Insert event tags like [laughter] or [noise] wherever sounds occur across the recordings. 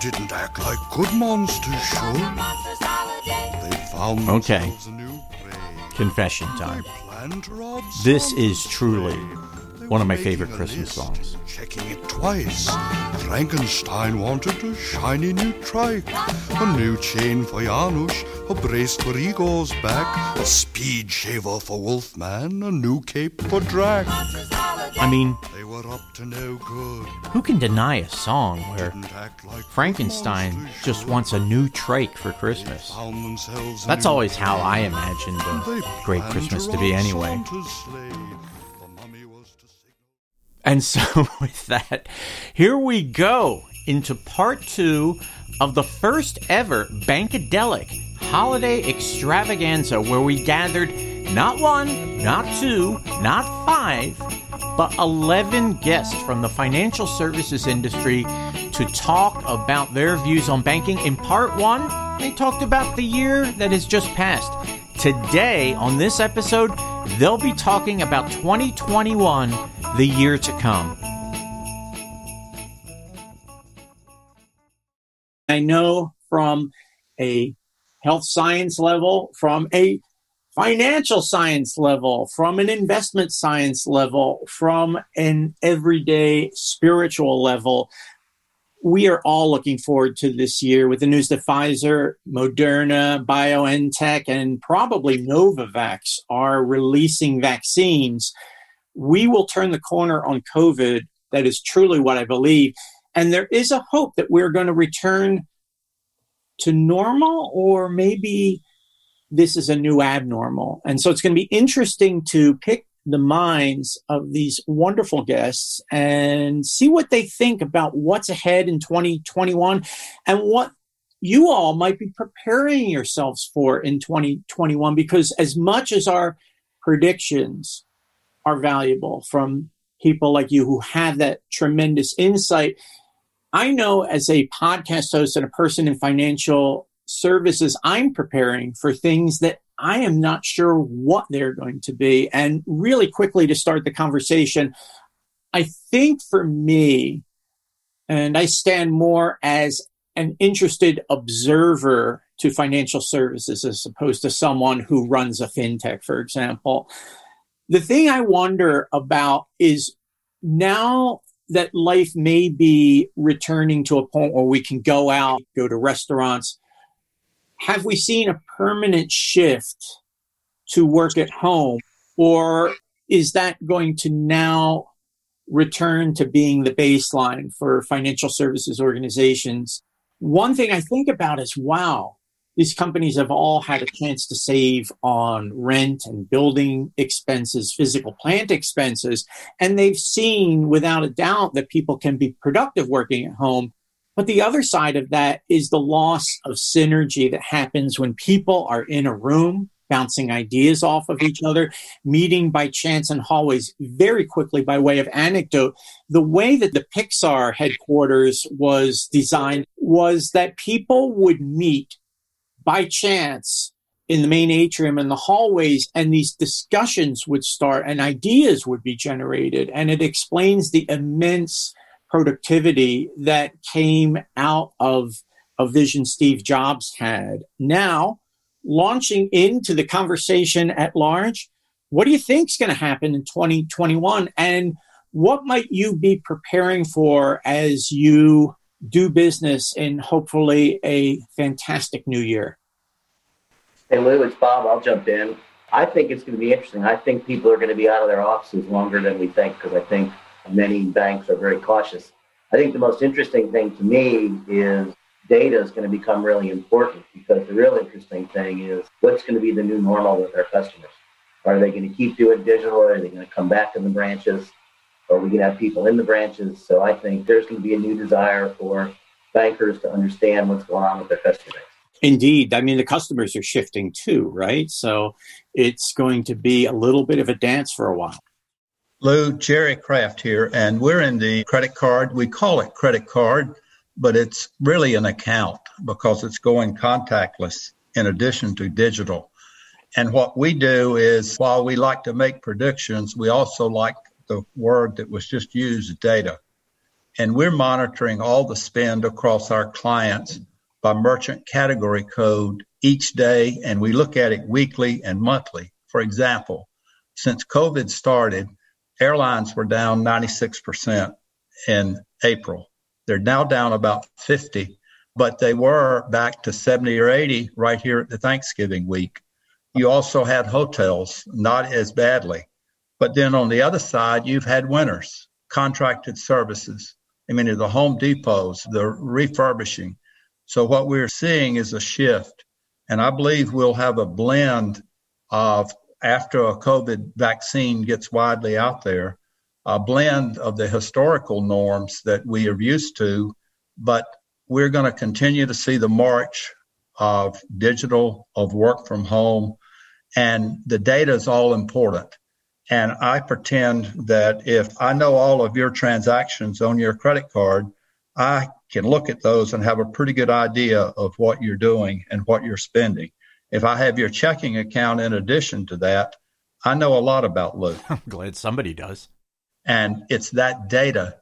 didn't act like good monsters should. They found Okay. a new prey. Confession time. Planned to rob This is truly one of my favorite Christmas list, songs. Checking it twice. Frankenstein wanted a shiny new trike, a new chain for Janusz, a brace for Igor's back, a speed shaver for Wolfman, a new cape for Drac. I mean, They were up to no good. who can deny a song where like Frankenstein just wants a new trike for Christmas? Found themselves a That's always how. I imagined a great Christmas to be anyway. Santa's sleigh. The mummy was to signal And so, [laughs] with that, here we go into part two of the first ever Bankadelic holiday extravaganza where we gathered not one, not two, not five, but 11 guests from the financial services industry to talk about their views on banking. In part one, they talked about the year that has just passed. Today, on this episode, they'll be talking about 2021, the year to come. I know from a health science level, from a financial science level, from an investment science level, from an everyday spiritual level. We are all looking forward to this year with the news that Pfizer, Moderna, BioNTech, and probably Novavax are releasing vaccines. We will turn the corner on COVID. That is truly what I believe. And there is a hope that we're going to return to normal, or maybe this is a new abnormal. And so it's going to be interesting to pick the minds of these wonderful guests and see what they think about what's ahead in 2021 and what you all might be preparing yourselves for in 2021 because as much as our predictions are valuable from people like you who have that tremendous insight I know as a podcast host and a person in financial services, I'm preparing for things that I am not sure what they're going to be. And really quickly to start the conversation, I think for me, and I stand more as an interested observer to financial services as opposed to someone who runs a fintech, for example. The thing I wonder about is now that life may be returning to a point where we can go out, go to restaurants. Have we seen a permanent shift to work at home? Or is that going to now return to being the baseline for financial services organizations? One thing I think about is wow, these companies have all had a chance to save on rent and building expenses, physical plant expenses, and they've seen without a doubt that people can be productive working at home. But the other side of that is the loss of synergy that happens when people are in a room bouncing ideas off of each other, meeting by chance in hallways very quickly by way of anecdote. The way that the Pixar headquarters was designed was that people would meet by chance in the main atrium and the hallways and these discussions would start and ideas would be generated and it explains the immense productivity that came out of a vision steve jobs had now launching into the conversation at large what do you think is going to happen in 2021 and what might you be preparing for as you do business in hopefully a fantastic new year. Hey Lou, it's Bob. I'll jump in. I think it's going to be interesting. I think people are going to be out of their offices longer than we think because I think many banks are very cautious. I think the most interesting thing to me is data is going to become really important because the real interesting thing is what's going to be the new normal with our customers. Are they going to keep doing digital? Are they going to come back to the branches? Are we going to have people in the branches? So I think there's going to be a new desire for bankers to understand what's going on with their customers. Indeed. I mean, the customers are shifting too, right? So it's going to be a little bit of a dance for a while. Lou, Jerry Kraft here, and we're in the credit card. We call it credit card, but it's really an account because it's going contactless in addition to digital. And what we do is while we like to make predictions, we also like the word that was just used, data. And we're monitoring all the spend across our clients by merchant category code each day, and we look at it weekly and monthly. For example, since COVID started, airlines were down 96% in April. They're now down about 50, but they were back to 70 or 80 right here at the Thanksgiving week. You also had hotels, not as badly. But then on the other side, you've had winners, contracted services. I mean, the Home Depots, the refurbishing. So what we're seeing is a shift. And I believe we'll have a blend of, after a COVID vaccine gets widely out there, a blend of the historical norms that we are used to, but we're going to continue to see the march of digital, of work from home, and the data is all important. And I pretend that if I know all of your transactions on your credit card, I can look at those and have a pretty good idea of what you're doing and what you're spending. If I have your checking account in addition to that, I know a lot about Lou. [laughs] I'm glad somebody does. And it's that data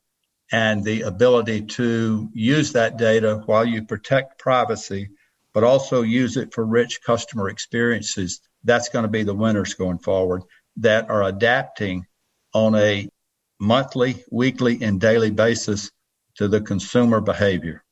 and the ability to use that data while you protect privacy, but also use it for rich customer experiences. That's going to be the winners going forward that are adapting on a monthly, weekly, and daily basis to the consumer behavior.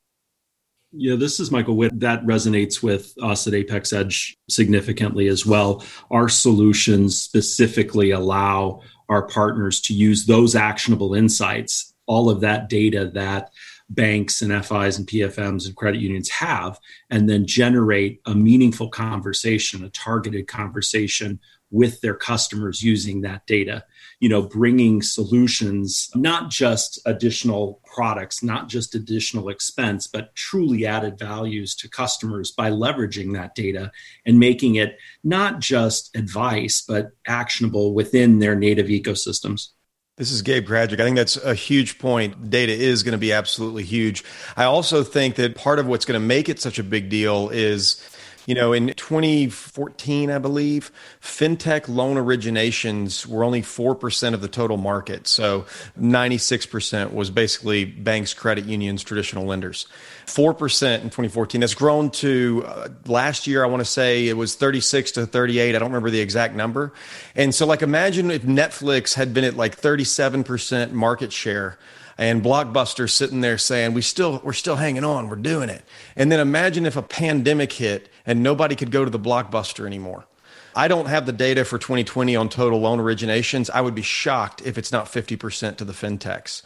Yeah, this is Michael Witt. That resonates with us at Apex Edge significantly as well. Our solutions specifically allow our partners to use those actionable insights, all of that data that banks and FIs and PFMs and credit unions have, and then generate a meaningful conversation, a targeted conversation with their customers using that data you know bringing solutions not just additional products not just additional expense but truly added values to customers by leveraging that data and making it not just advice but actionable within their native ecosystems this is Gabe Krajicek. I think that's a huge point. Data is going to be absolutely huge. I also think that part of what's going to make it such a big deal is you know, in 2014, I believe, fintech loan originations were only 4% of the total market. So 96% was basically banks, credit unions, traditional lenders. 4% in 2014. That's grown to uh, last year, I want to say it was 36 to 38. I don't remember the exact number. And so, like, imagine if Netflix had been at like 37% market share and Blockbuster sitting there saying, "We still we're still hanging on, we're doing it." And then imagine if a pandemic hit and nobody could go to the Blockbuster anymore. I don't have the data for 2020 on total loan originations. I would be shocked if it's not 50% to the fintechs.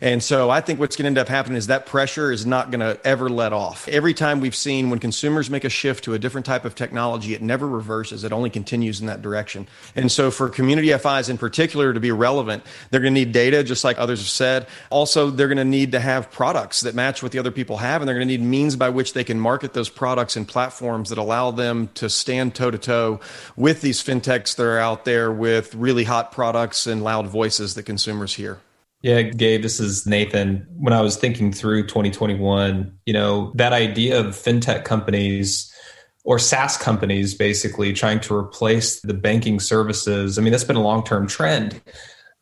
And so I think what's going to end up happening is that pressure is not going to ever let off. Every time we've seen when consumers make a shift to a different type of technology, it never reverses, it only continues in that direction. And so for community FIs in particular to be relevant, they're going to need data, just like others have said. Also, they're going to need to have products that match what the other people have, and they're going to need means by which they can market those products and platforms that allow them to stand toe to toe with these fintechs that are out there with really hot products and loud voices that consumers hear. Yeah, Gabe, this is Nathan. When I was thinking through 2021, you know, that idea of fintech companies or SaaS companies basically trying to replace the banking services, I mean, that's been a long term trend.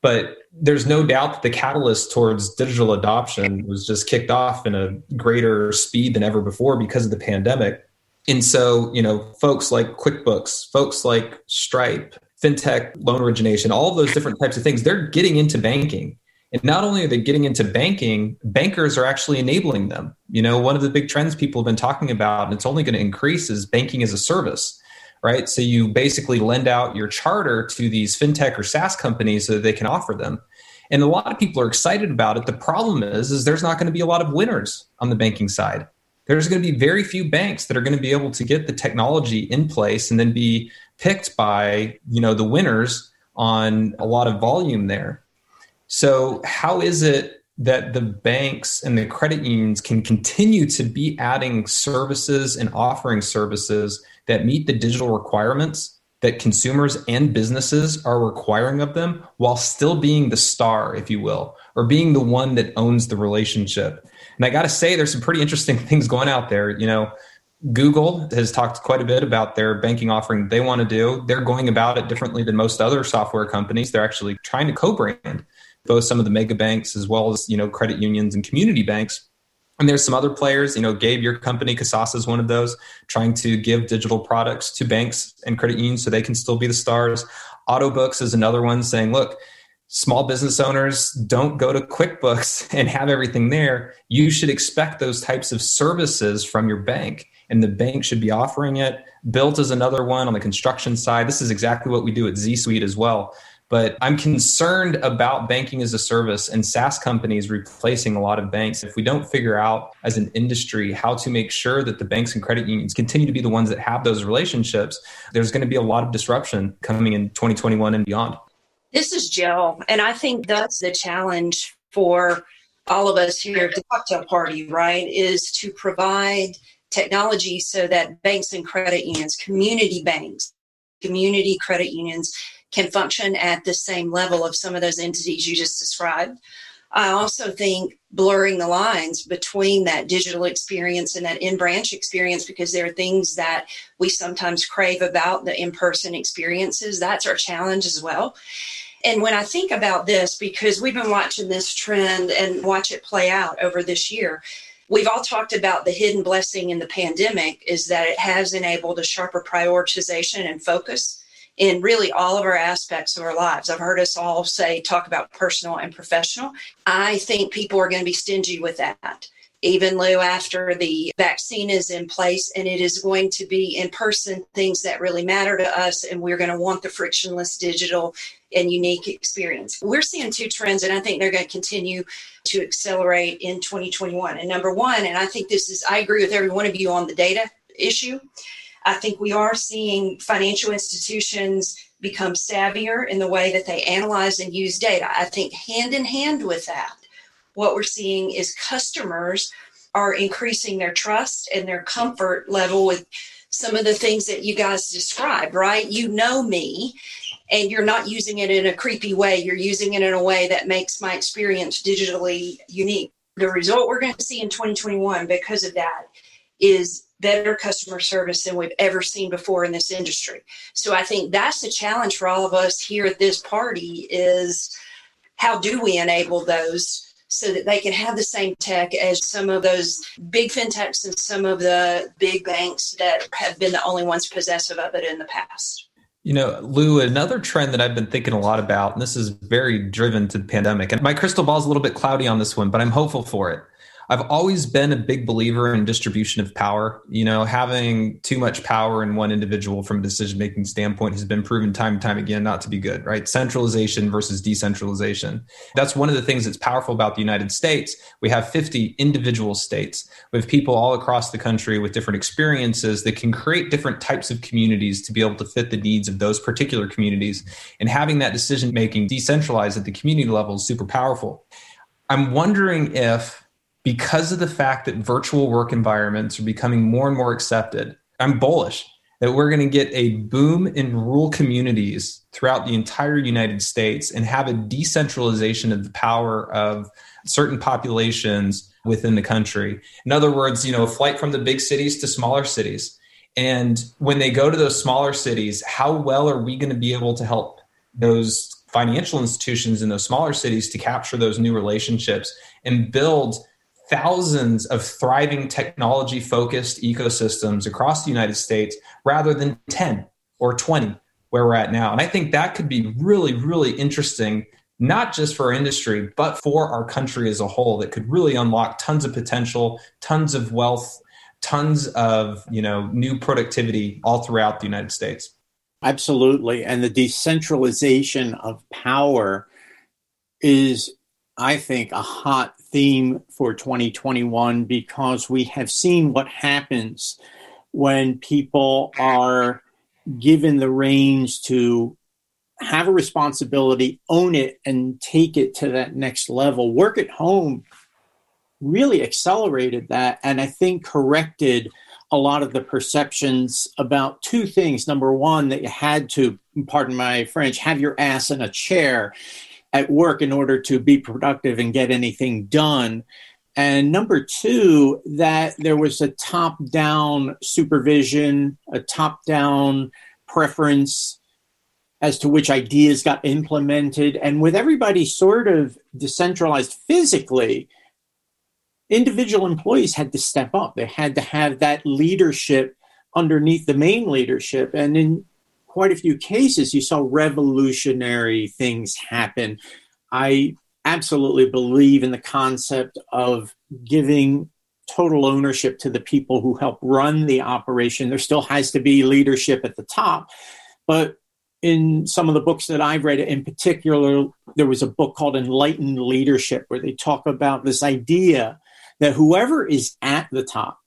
But there's no doubt that the catalyst towards digital adoption was just kicked off in a greater speed than ever before because of the pandemic. And so, you know, folks like QuickBooks, folks like Stripe, fintech, loan origination, all those different types of things, they're getting into banking. And not only are they getting into banking, bankers are actually enabling them. You know, one of the big trends people have been talking about, and it's only going to increase, is banking as a service, right? So you basically lend out your charter to these fintech or SaaS companies so that they can offer them. And a lot of people are excited about it. The problem is, is there's not going to be a lot of winners on the banking side there's going to be very few banks that are going to be able to get the technology in place and then be picked by you know the winners on a lot of volume there. So how is it that the banks and the credit unions can continue to be adding services and offering services that meet the digital requirements that consumers and businesses are requiring of them while still being the star if you will or being the one that owns the relationship and I got to say, there's some pretty interesting [laughs] things going out there. You know, Google has talked quite a bit about their banking offering they want to do. They're going about it differently than most other software companies. They're actually trying to co brand both some of the mega banks as well as, you know, credit unions and community banks. And there's some other players, you know, Gabe, your company, Kasasa is one of those, trying to give digital products to banks and credit unions so they can still be the stars. Autobooks is another one saying, look, small business owners don't go to QuickBooks [laughs] and have everything there. You should expect those types of services from your bank, and the bank should be offering it. Built is another one on the construction side. This is exactly what we do at Z Suite as well. But I'm concerned about banking as a service and SaaS companies replacing a lot of banks. If we don't figure out as an industry how to make sure that the banks and credit unions continue to be the ones that have those relationships, there's going to be a lot of disruption coming in 2021 and beyond. This is Jill, and I think that's the challenge for all of us here at the cocktail party, right? Is to provide technology so that banks and credit unions, community banks, community credit unions can function at the same level of some of those entities you just described. I also think blurring the lines between that digital experience and that in branch experience, because there are things that we sometimes crave about the in person experiences. That's our challenge as well. And when I think about this, because we've been watching this trend and watch it play out over this year, we've all talked about the hidden blessing in the pandemic is that it has enabled a sharper prioritization and focus in really all of our aspects of our lives. I've heard us all say, talk about personal and professional. I think people are going to be stingy with that. Even Lou, after the vaccine is in place, and it is going to be in person things that really matter to us, and we're going to want the frictionless digital and unique experience. We're seeing two trends, and I think they're going to continue to accelerate in 2021. And number one, and I think this is, I agree with every one of you on the data issue. I think we are seeing financial institutions become savvier in the way that they analyze and use data. I think hand in hand with that, what we're seeing is customers are increasing their trust and their comfort level with some of the things that you guys described, right? You know me, and you're not using it in a creepy way. You're using it in a way that makes my experience digitally unique. The result we're going to see in 2021 because of that is better customer service than we've ever seen before in this industry. So I think that's the challenge for all of us here at this party is how do we enable those so that they can have the same tech as some of those big fintechs and some of the big banks that have been the only ones possessive of it in the past. You know, Lou, another trend that I've been thinking a lot about, and this is very driven to the pandemic, and my crystal ball is a little bit cloudy on this one, but I'm hopeful for it. I've always been a big believer in distribution of power. You know, having too much power in one individual from a decision making standpoint has been proven time and time again not to be good, right? Centralization versus decentralization. That's one of the things that's powerful about the United States. We have 50 individual states with people all across the country with different experiences that can create different types of communities to be able to fit the needs of those particular communities. And having that decision making decentralized at the community level is super powerful. I'm wondering if because of the fact that virtual work environments are becoming more and more accepted, I'm bullish that we're going to get a boom in rural communities throughout the entire United States and have a decentralization of the power of certain populations within the country. In other words, you know, a flight from the big cities to smaller cities. And when they go to those smaller cities, how well are we going to be able to help those financial institutions in those smaller cities to capture those new relationships and build thousands of thriving technology focused ecosystems across the United States rather than 10 or 20 where we're at now. And I think that could be really, really interesting, not just for our industry, but for our country as a whole, that could really unlock tons of potential, tons of wealth, tons of you know new productivity all throughout the United States. Absolutely. And the decentralization of power is, I think, a hot theme for 2021 because we have seen what happens when people are given the reins to have a responsibility, own it, and take it to that next level. Work at home really accelerated that and I think corrected a lot of the perceptions about two things. Number one, that you had to, pardon my French, have your ass in a chair at work in order to be productive and get anything done. And number two, that there was a top down supervision, a top down preference, as to which ideas got implemented. And with everybody sort of decentralized physically, individual employees had to step up. They had to have that leadership underneath the main leadership. And in quite a few cases, you saw revolutionary things happen. I absolutely believe in the concept of giving total ownership to the people who help run the operation. There still has to be leadership at the top. But in some of the books that I've read, in particular, there was a book called Enlightened Leadership, where they talk about this idea that whoever is at the top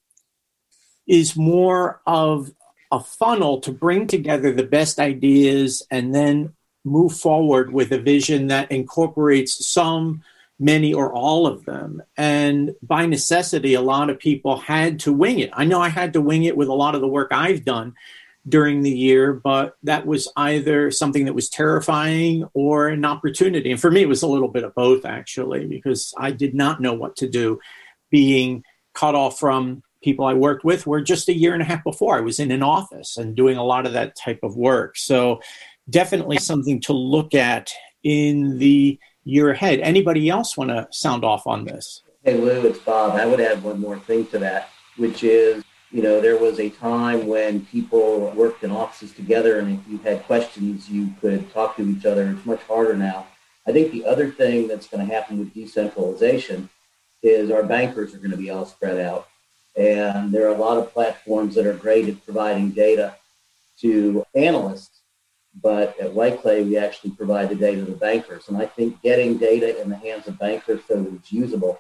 is more of a funnel to bring together the best ideas and then move forward with a vision that incorporates some, many, or all of them. And by necessity, a lot of people had to wing it. I know I had to wing it with a lot of the work I've done during the year, but that was either something that was terrifying or an opportunity. And for me, it was a little bit of both, actually, because I did not know what to do being cut off from people I worked with were just a year and a half before I was in an office and doing a lot of that type of work. So definitely something to look at in the year ahead. Anybody else want to sound off on this? Hey Lou, it's Bob. I would add one more thing to that, which is, you know, there was a time when people worked in offices together and if you had questions, you could talk to each other. It's much harder now. I think the other thing that's going to happen with decentralization is our bankers are going to be all spread out. And there are a lot of platforms that are great at providing data to analysts, but at White Clay, we actually provide the data to bankers. And I think getting data in the hands of bankers so that it's usable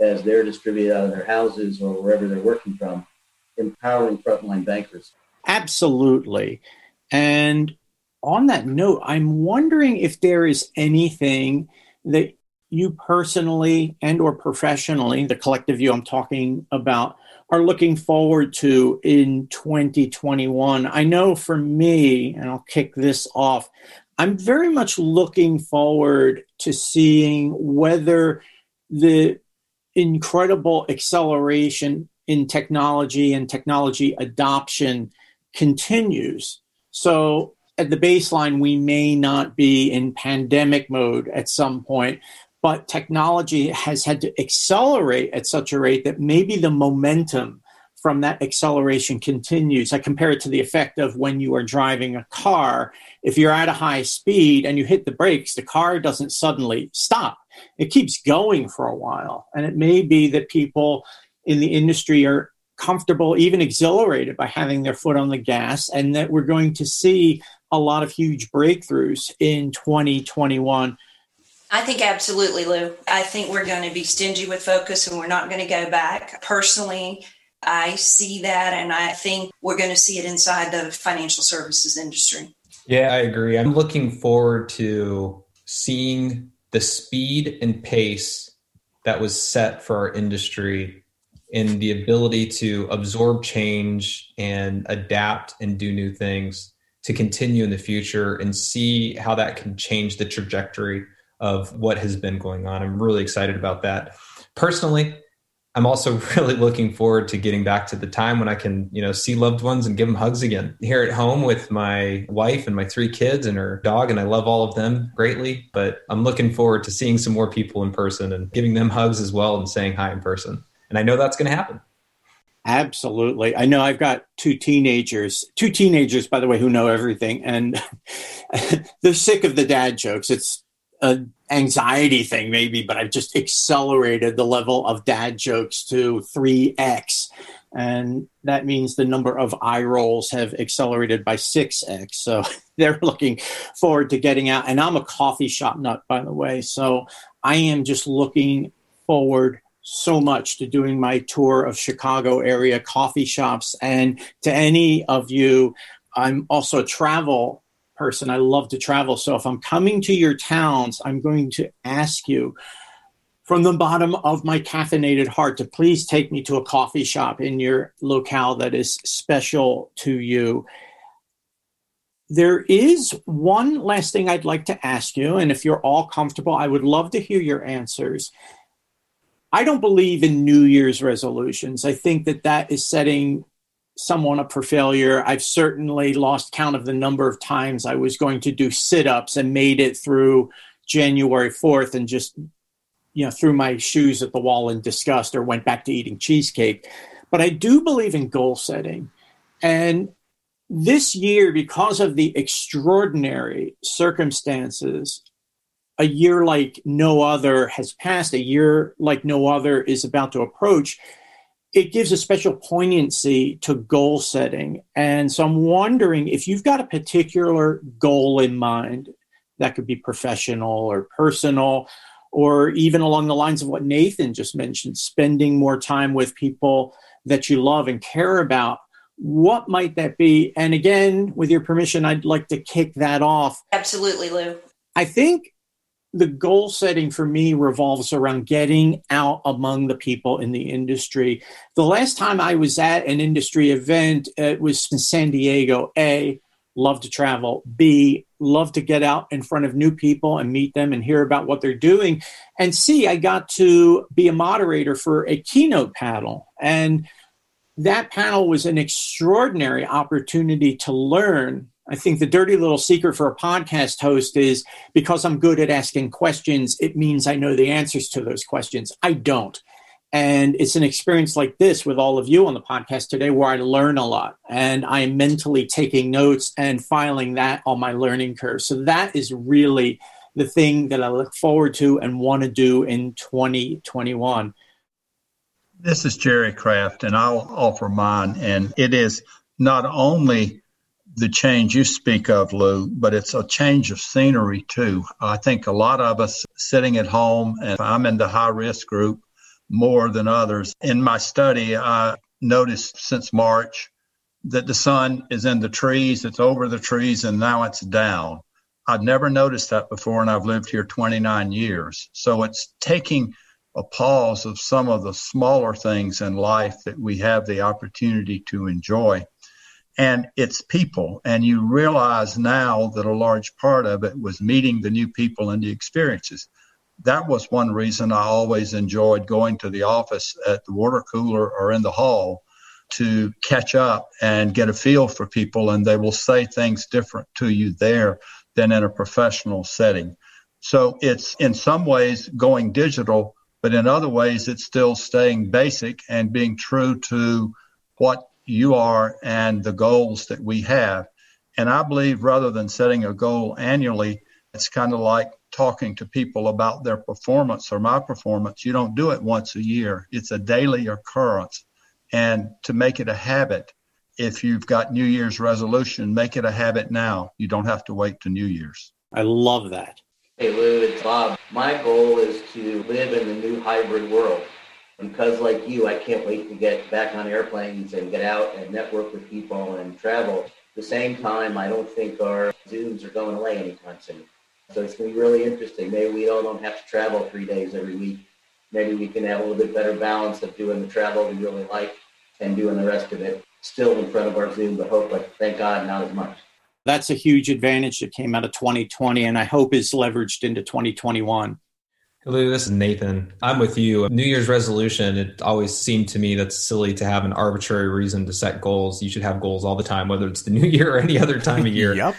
as they're distributed out of their houses or wherever they're working from, empowering frontline bankers. Absolutely. And on that note, I'm wondering if there is anything that you personally and or professionally, the collective you I'm talking about, are looking forward to in 2021? I know for me, and I'll kick this off, I'm very much looking forward to seeing whether the incredible acceleration in technology and technology adoption continues. So, at the baseline, we may not be in pandemic mode at some point, but technology has had to accelerate at such a rate that maybe the momentum from that acceleration continues. I compare it to the effect of when you are driving a car. If you're at a high speed and you hit the brakes, the car doesn't suddenly stop. It keeps going for a while. And it may be that people in the industry are comfortable, even exhilarated by having their foot on the gas, and that we're going to see a lot of huge breakthroughs in 2021 I think absolutely, Lou. I think we're going to be stingy with focus and we're not going to go back. Personally, I see that and I think we're going to see it inside the financial services industry. Yeah, I agree. I'm looking forward to seeing the speed and pace that was set for our industry and the ability to absorb change and adapt and do new things to continue in the future and see how that can change the trajectory of what has been going on. I'm really excited about that. Personally, I'm also [laughs] really looking forward to getting back to the time when I can, you know, see loved ones and give them hugs again. Here at home with my wife and my three kids and her dog, and I love all of them greatly. But I'm looking forward to seeing some more people in person and giving them hugs as well and saying hi in person. And I know that's going to happen. Absolutely. I know I've got two teenagers, two teenagers, by the way, who know everything, and [laughs] they're sick of the dad jokes. It's a anxiety thing maybe but i've just accelerated the level of dad jokes to 3x and that means the number of eye rolls have accelerated by 6x so [laughs] they're looking forward to getting out. And i'm a coffee shop nut by the way. So i am just looking forward so much to doing my tour of chicago area coffee shops. And to any of you i'm also a travel person. I love to travel. So if I'm coming to your towns, I'm going to ask you from the bottom of my caffeinated heart to please take me to a coffee shop in your locale that is special to you. There is one last thing I'd like to ask you, and if you're all comfortable, I would love to hear your answers. I don't believe in New Year's resolutions. I think that that is setting someone up for failure. I've certainly lost count of the number of times I was going to do sit ups and made it through January 4th and just, you know, threw my shoes at the wall in disgust or went back to eating cheesecake. But I do believe in goal setting. And this year, because of the extraordinary circumstances, a year like no other has passed, a year like no other is about to approach it gives a special poignancy to goal setting. And so I'm wondering if you've got a particular goal in mind that could be professional or personal, or even along the lines of what Nathan just mentioned, spending more time with people that you love and care about. What might that be? And again, with your permission, I'd like to kick that off. Absolutely, Lou. I think the goal setting for me revolves around getting out among the people in the industry. The last time I was at an industry event, uh, it was in San Diego. A, love to travel. B, love to get out in front of new people and meet them and hear about what they're doing. And C, I got to be a moderator for a keynote panel. And that panel was an extraordinary opportunity to learn I think the dirty little secret for a podcast host is because I'm good at asking questions, it means I know the answers to those questions. I don't. And it's an experience like this with all of you on the podcast today where I learn a lot and I am mentally taking notes and filing that on my learning curve. So that is really the thing that I look forward to and want to do in 2021. This is Jerry Kraft, and I'll offer mine. And it is not only the change you speak of, Lou, but it's a change of scenery too. I think a lot of us sitting at home, and I'm in the high risk group more than others. In my study, I noticed since March that the sun is in the trees, it's over the trees, and now it's down. I'd never noticed that before, and I've lived here 29 years. So it's taking a pause of some of the smaller things in life that we have the opportunity to enjoy and it's people. And you realize now that a large part of it was meeting the new people and the experiences. That was one reason I always enjoyed going to the office at the water cooler or in the hall to catch up and get a feel for people, and they will say things different to you there than in a professional setting. So it's in some ways going digital, but in other ways, it's still staying basic and being true to what you are and the goals that we have. And I believe rather than setting a goal annually, it's kind of like talking to people about their performance or my performance. You don't do it once a year, it's a daily occurrence. And to make it a habit, if you've got New Year's resolution, make it a habit now. You don't have to wait to New Year's. I love that. Hey Lou, it's Bob. My goal is to live in the new hybrid world because like you, I can't wait to get back on airplanes and get out and network with people and travel. At the same time, I don't think our Zooms are going away anytime soon. So it's going to be really interesting. Maybe we all don't have to travel three days every week. Maybe we can have a little bit better balance of doing the travel we really like and doing the rest of it still in front of our Zoom, but hopefully, thank God, not as much. That's a huge advantage that came out of 2020 and I hope is leveraged into 2021. Hello, this is Nathan. I'm with you. New Year's resolution, it always seemed to me that's silly to have an arbitrary reason to set goals. You should have goals all the time, whether it's the [laughs] new year or any other time of year. yep.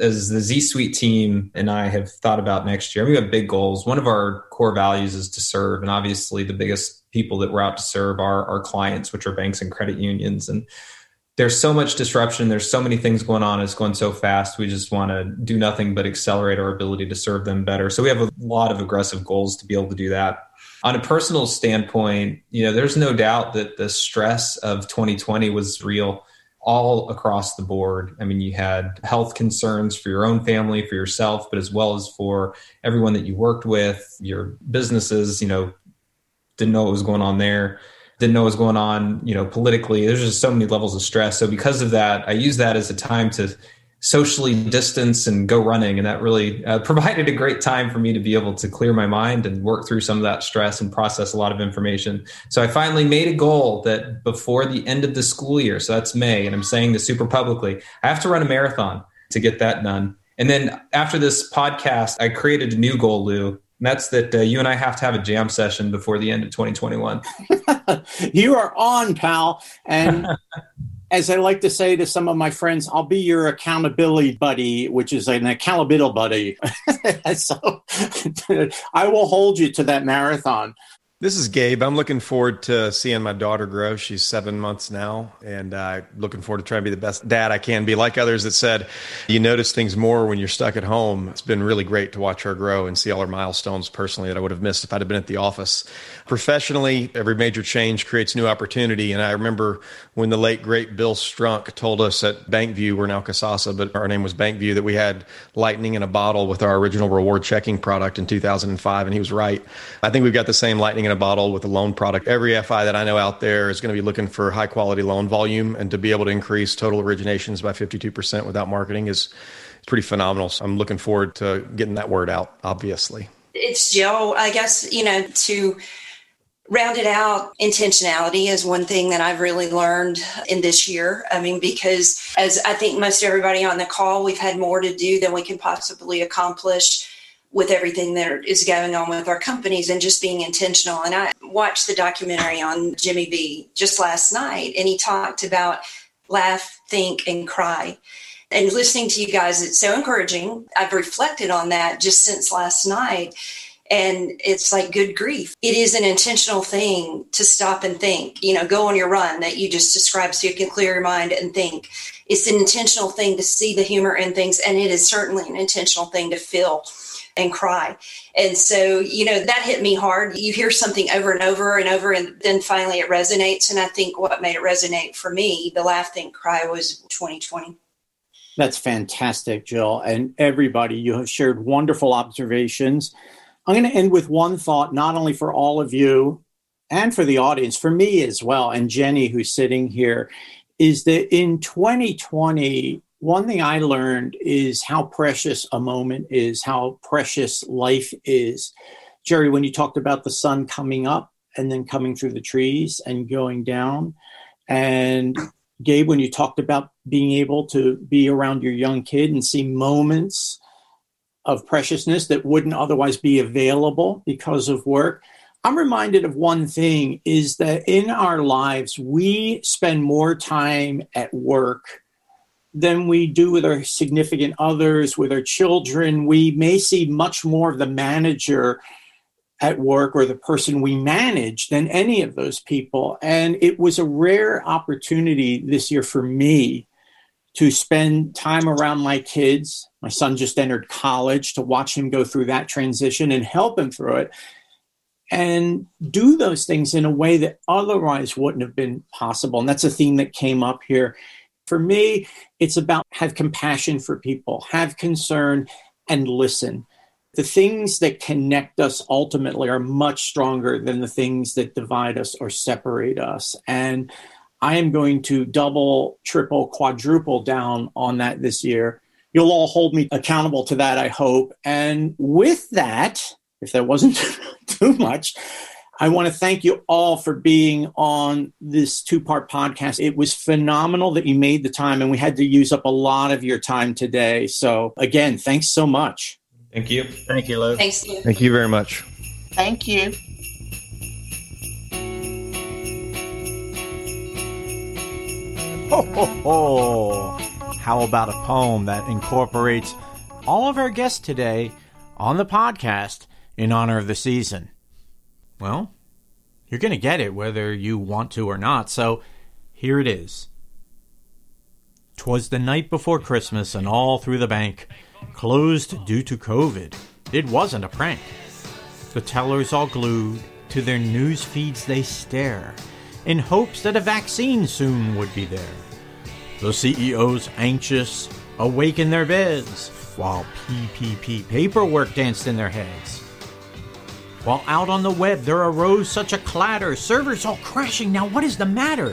As the Z Suite team and I have thought about next year, we have big goals. One of our core values is to serve. And obviously, the biggest people that we're out to serve are our clients, which are banks and credit unions. And there's so much disruption. There's so many things going on. It's going so fast. We just want to do nothing but accelerate our ability to serve them better. So we have a lot of aggressive goals to be able to do that. On a personal standpoint, you know, there's no doubt that the stress of 2020 was real all across the board. I mean, you had health concerns for your own family, for yourself, but as well as for everyone that you worked with, your businesses, you know, didn't know what was going on there didn't know what was going on, you know, politically. There's just so many levels of stress. So because of that, I use that as a time to socially distance and go running. And that really uh, [laughs] provided a great time for me to be able to clear my mind and work through some of that stress and process a lot of information. So I finally made a goal that before the end of the school year, so that's May, and I'm saying this super publicly, I have to run a marathon to get that done. And then after this podcast, I created a new goal, Lou, and that's that uh, you and I have to have a jam session before the end of 2021. [laughs] you are on, pal. And [laughs] as I like to say to some of my friends, I'll be your accountability buddy, which is an accountability buddy. [laughs] so I will hold you to that marathon. This is Gabe. I'm looking forward to seeing my daughter grow. She's seven months now, and uh, looking forward to trying to be the best dad I can be. Like others that said, you notice things more when you're stuck at home. It's been really great to watch her grow and see all her milestones personally that I would have missed if I'd have been at the office. Professionally, every major change creates new opportunity. And I remember when the late, great Bill Strunk told us at BancVue, we're now Kasasa, but our name was BancVue, that we had lightning in a bottle with our original reward checking product in 2005. And he was right. I think we've got the same lightning in a bottle with the loan product. Every FI that I know out there is going to be looking for high quality loan volume. And to be able to increase total originations by 52% without marketing is pretty phenomenal. So I'm looking forward to getting that word out, obviously. It's Joe, I guess, you know, to rounded out intentionality is one thing that I've really learned in this year. I mean, because as I think most everybody on the call, we've had more to do than we can possibly accomplish with everything that is going on with our companies and just being intentional. And I watched the documentary on Jimmy V just last night, and he talked about laugh, think, and cry. And listening to you guys, it's so encouraging. I've reflected on that just since last night and it's like good grief. It is an intentional thing to stop and think, you know, go on your run that you just described so you can clear your mind and think. It's an intentional thing to see the humor in things. And it is certainly an intentional thing to feel and cry. And so, you know, that hit me hard. You hear something over and over and over, and then finally it resonates. And I think what made it resonate for me, the laugh, think, cry was 2020. That's fantastic, Jill. And everybody, you have shared wonderful observations. I'm going to end with one thought, not only for all of you and for the audience, for me as well, and Jenny, who's sitting here, is that in 2020, one thing I learned is how precious a moment is, how precious life is. Jerry, when you talked about the sun coming up and then coming through the trees and going down, and Gabe, when you talked about being able to be around your young kid and see moments of preciousness that wouldn't otherwise be available because of work. I'm reminded of one thing is that in our lives, we spend more time at work than we do with our significant others, with our children. We may see much more of the manager at work or the person we manage than any of those people. And it was a rare opportunity this year for me to spend time around my kids. My son just entered college to watch him go through that transition and help him through it and do those things in a way that otherwise wouldn't have been possible. And that's a theme that came up here. For me, it's about have compassion for people, have concern, and listen. The things that connect us ultimately are much stronger than the things that divide us or separate us. And I am going to double, triple, quadruple down on that this year. You'll all hold me accountable to that, I hope. And with that, if that wasn't [laughs] too much, I want to thank you all for being on this two part podcast. It was phenomenal that you made the time, and we had to use up a lot of your time today. So, again, thanks so much. Thank you. Thank you, Lou. Thanks, Lou. Thank you very much. Thank you. Ho, ho, ho. How about a poem that incorporates all of our guests today on the podcast in honor of the season? Well, you're going to get it whether you want to or not, so here it is. Twas the night before Christmas, and all through the bank, closed due to COVID. It wasn't a prank. The tellers all glued to their news feeds they stare in hopes that a vaccine soon would be there. The CEOs anxious awake in their beds while PPP paperwork danced in their heads. While out on the web there arose such a clatter, servers all crashing. Now, what is the matter?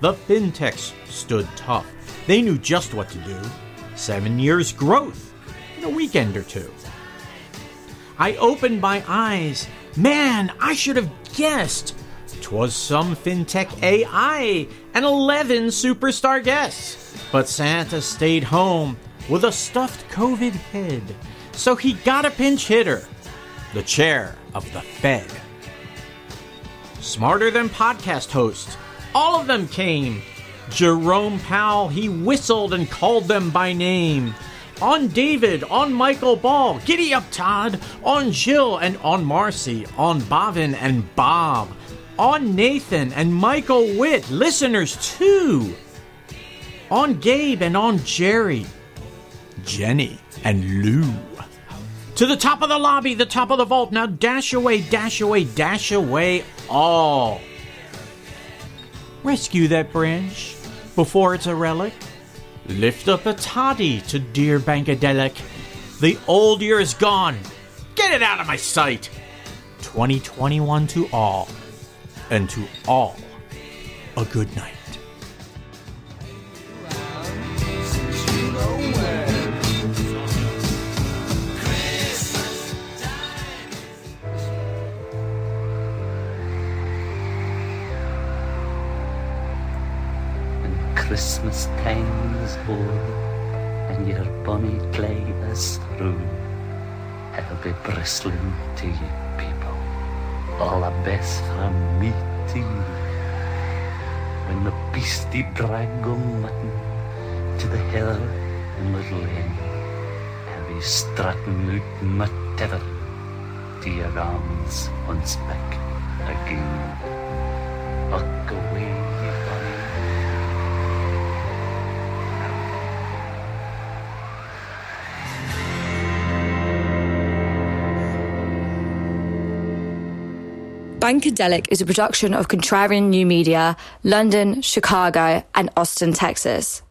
The fintechs stood tough. They knew just what to do. Seven years growth in a weekend or two. I opened my eyes. Man, I should have guessed. 'Twas some fintech AI and 11 superstar guests. But Santa stayed home with a stuffed COVID head. So he got a pinch hitter, the chair of the Fed. Smarter than podcast hosts, all of them came. Jerome Powell, he whistled and called them by name. On David, on Michael Ball, giddy up Todd, on Jill and on Marcy, on Bavin and Bob, on Nathan and Michael Witt, listeners too, on Gabe and on Jerry, Jenny and Lou. To the top of the lobby, the top of the vault. Now dash away, dash away, dash away all. Rescue that branch before it's a relic. Lift up a toddy to dear Bankadelic. The old year is gone. Get it out of my sight. 2021 to all, and to all, a good night. And Christmas time is o'er and your bonny clay is through. I'll be bristling to you all the best from me to you. When the beastie drag go mutton to the hill in Little Lane, I'll be strutting out my tether to your arms once back again. Walk away, Bankadelic is a production of Contrarian New Media, London, Chicago, and Austin, Texas.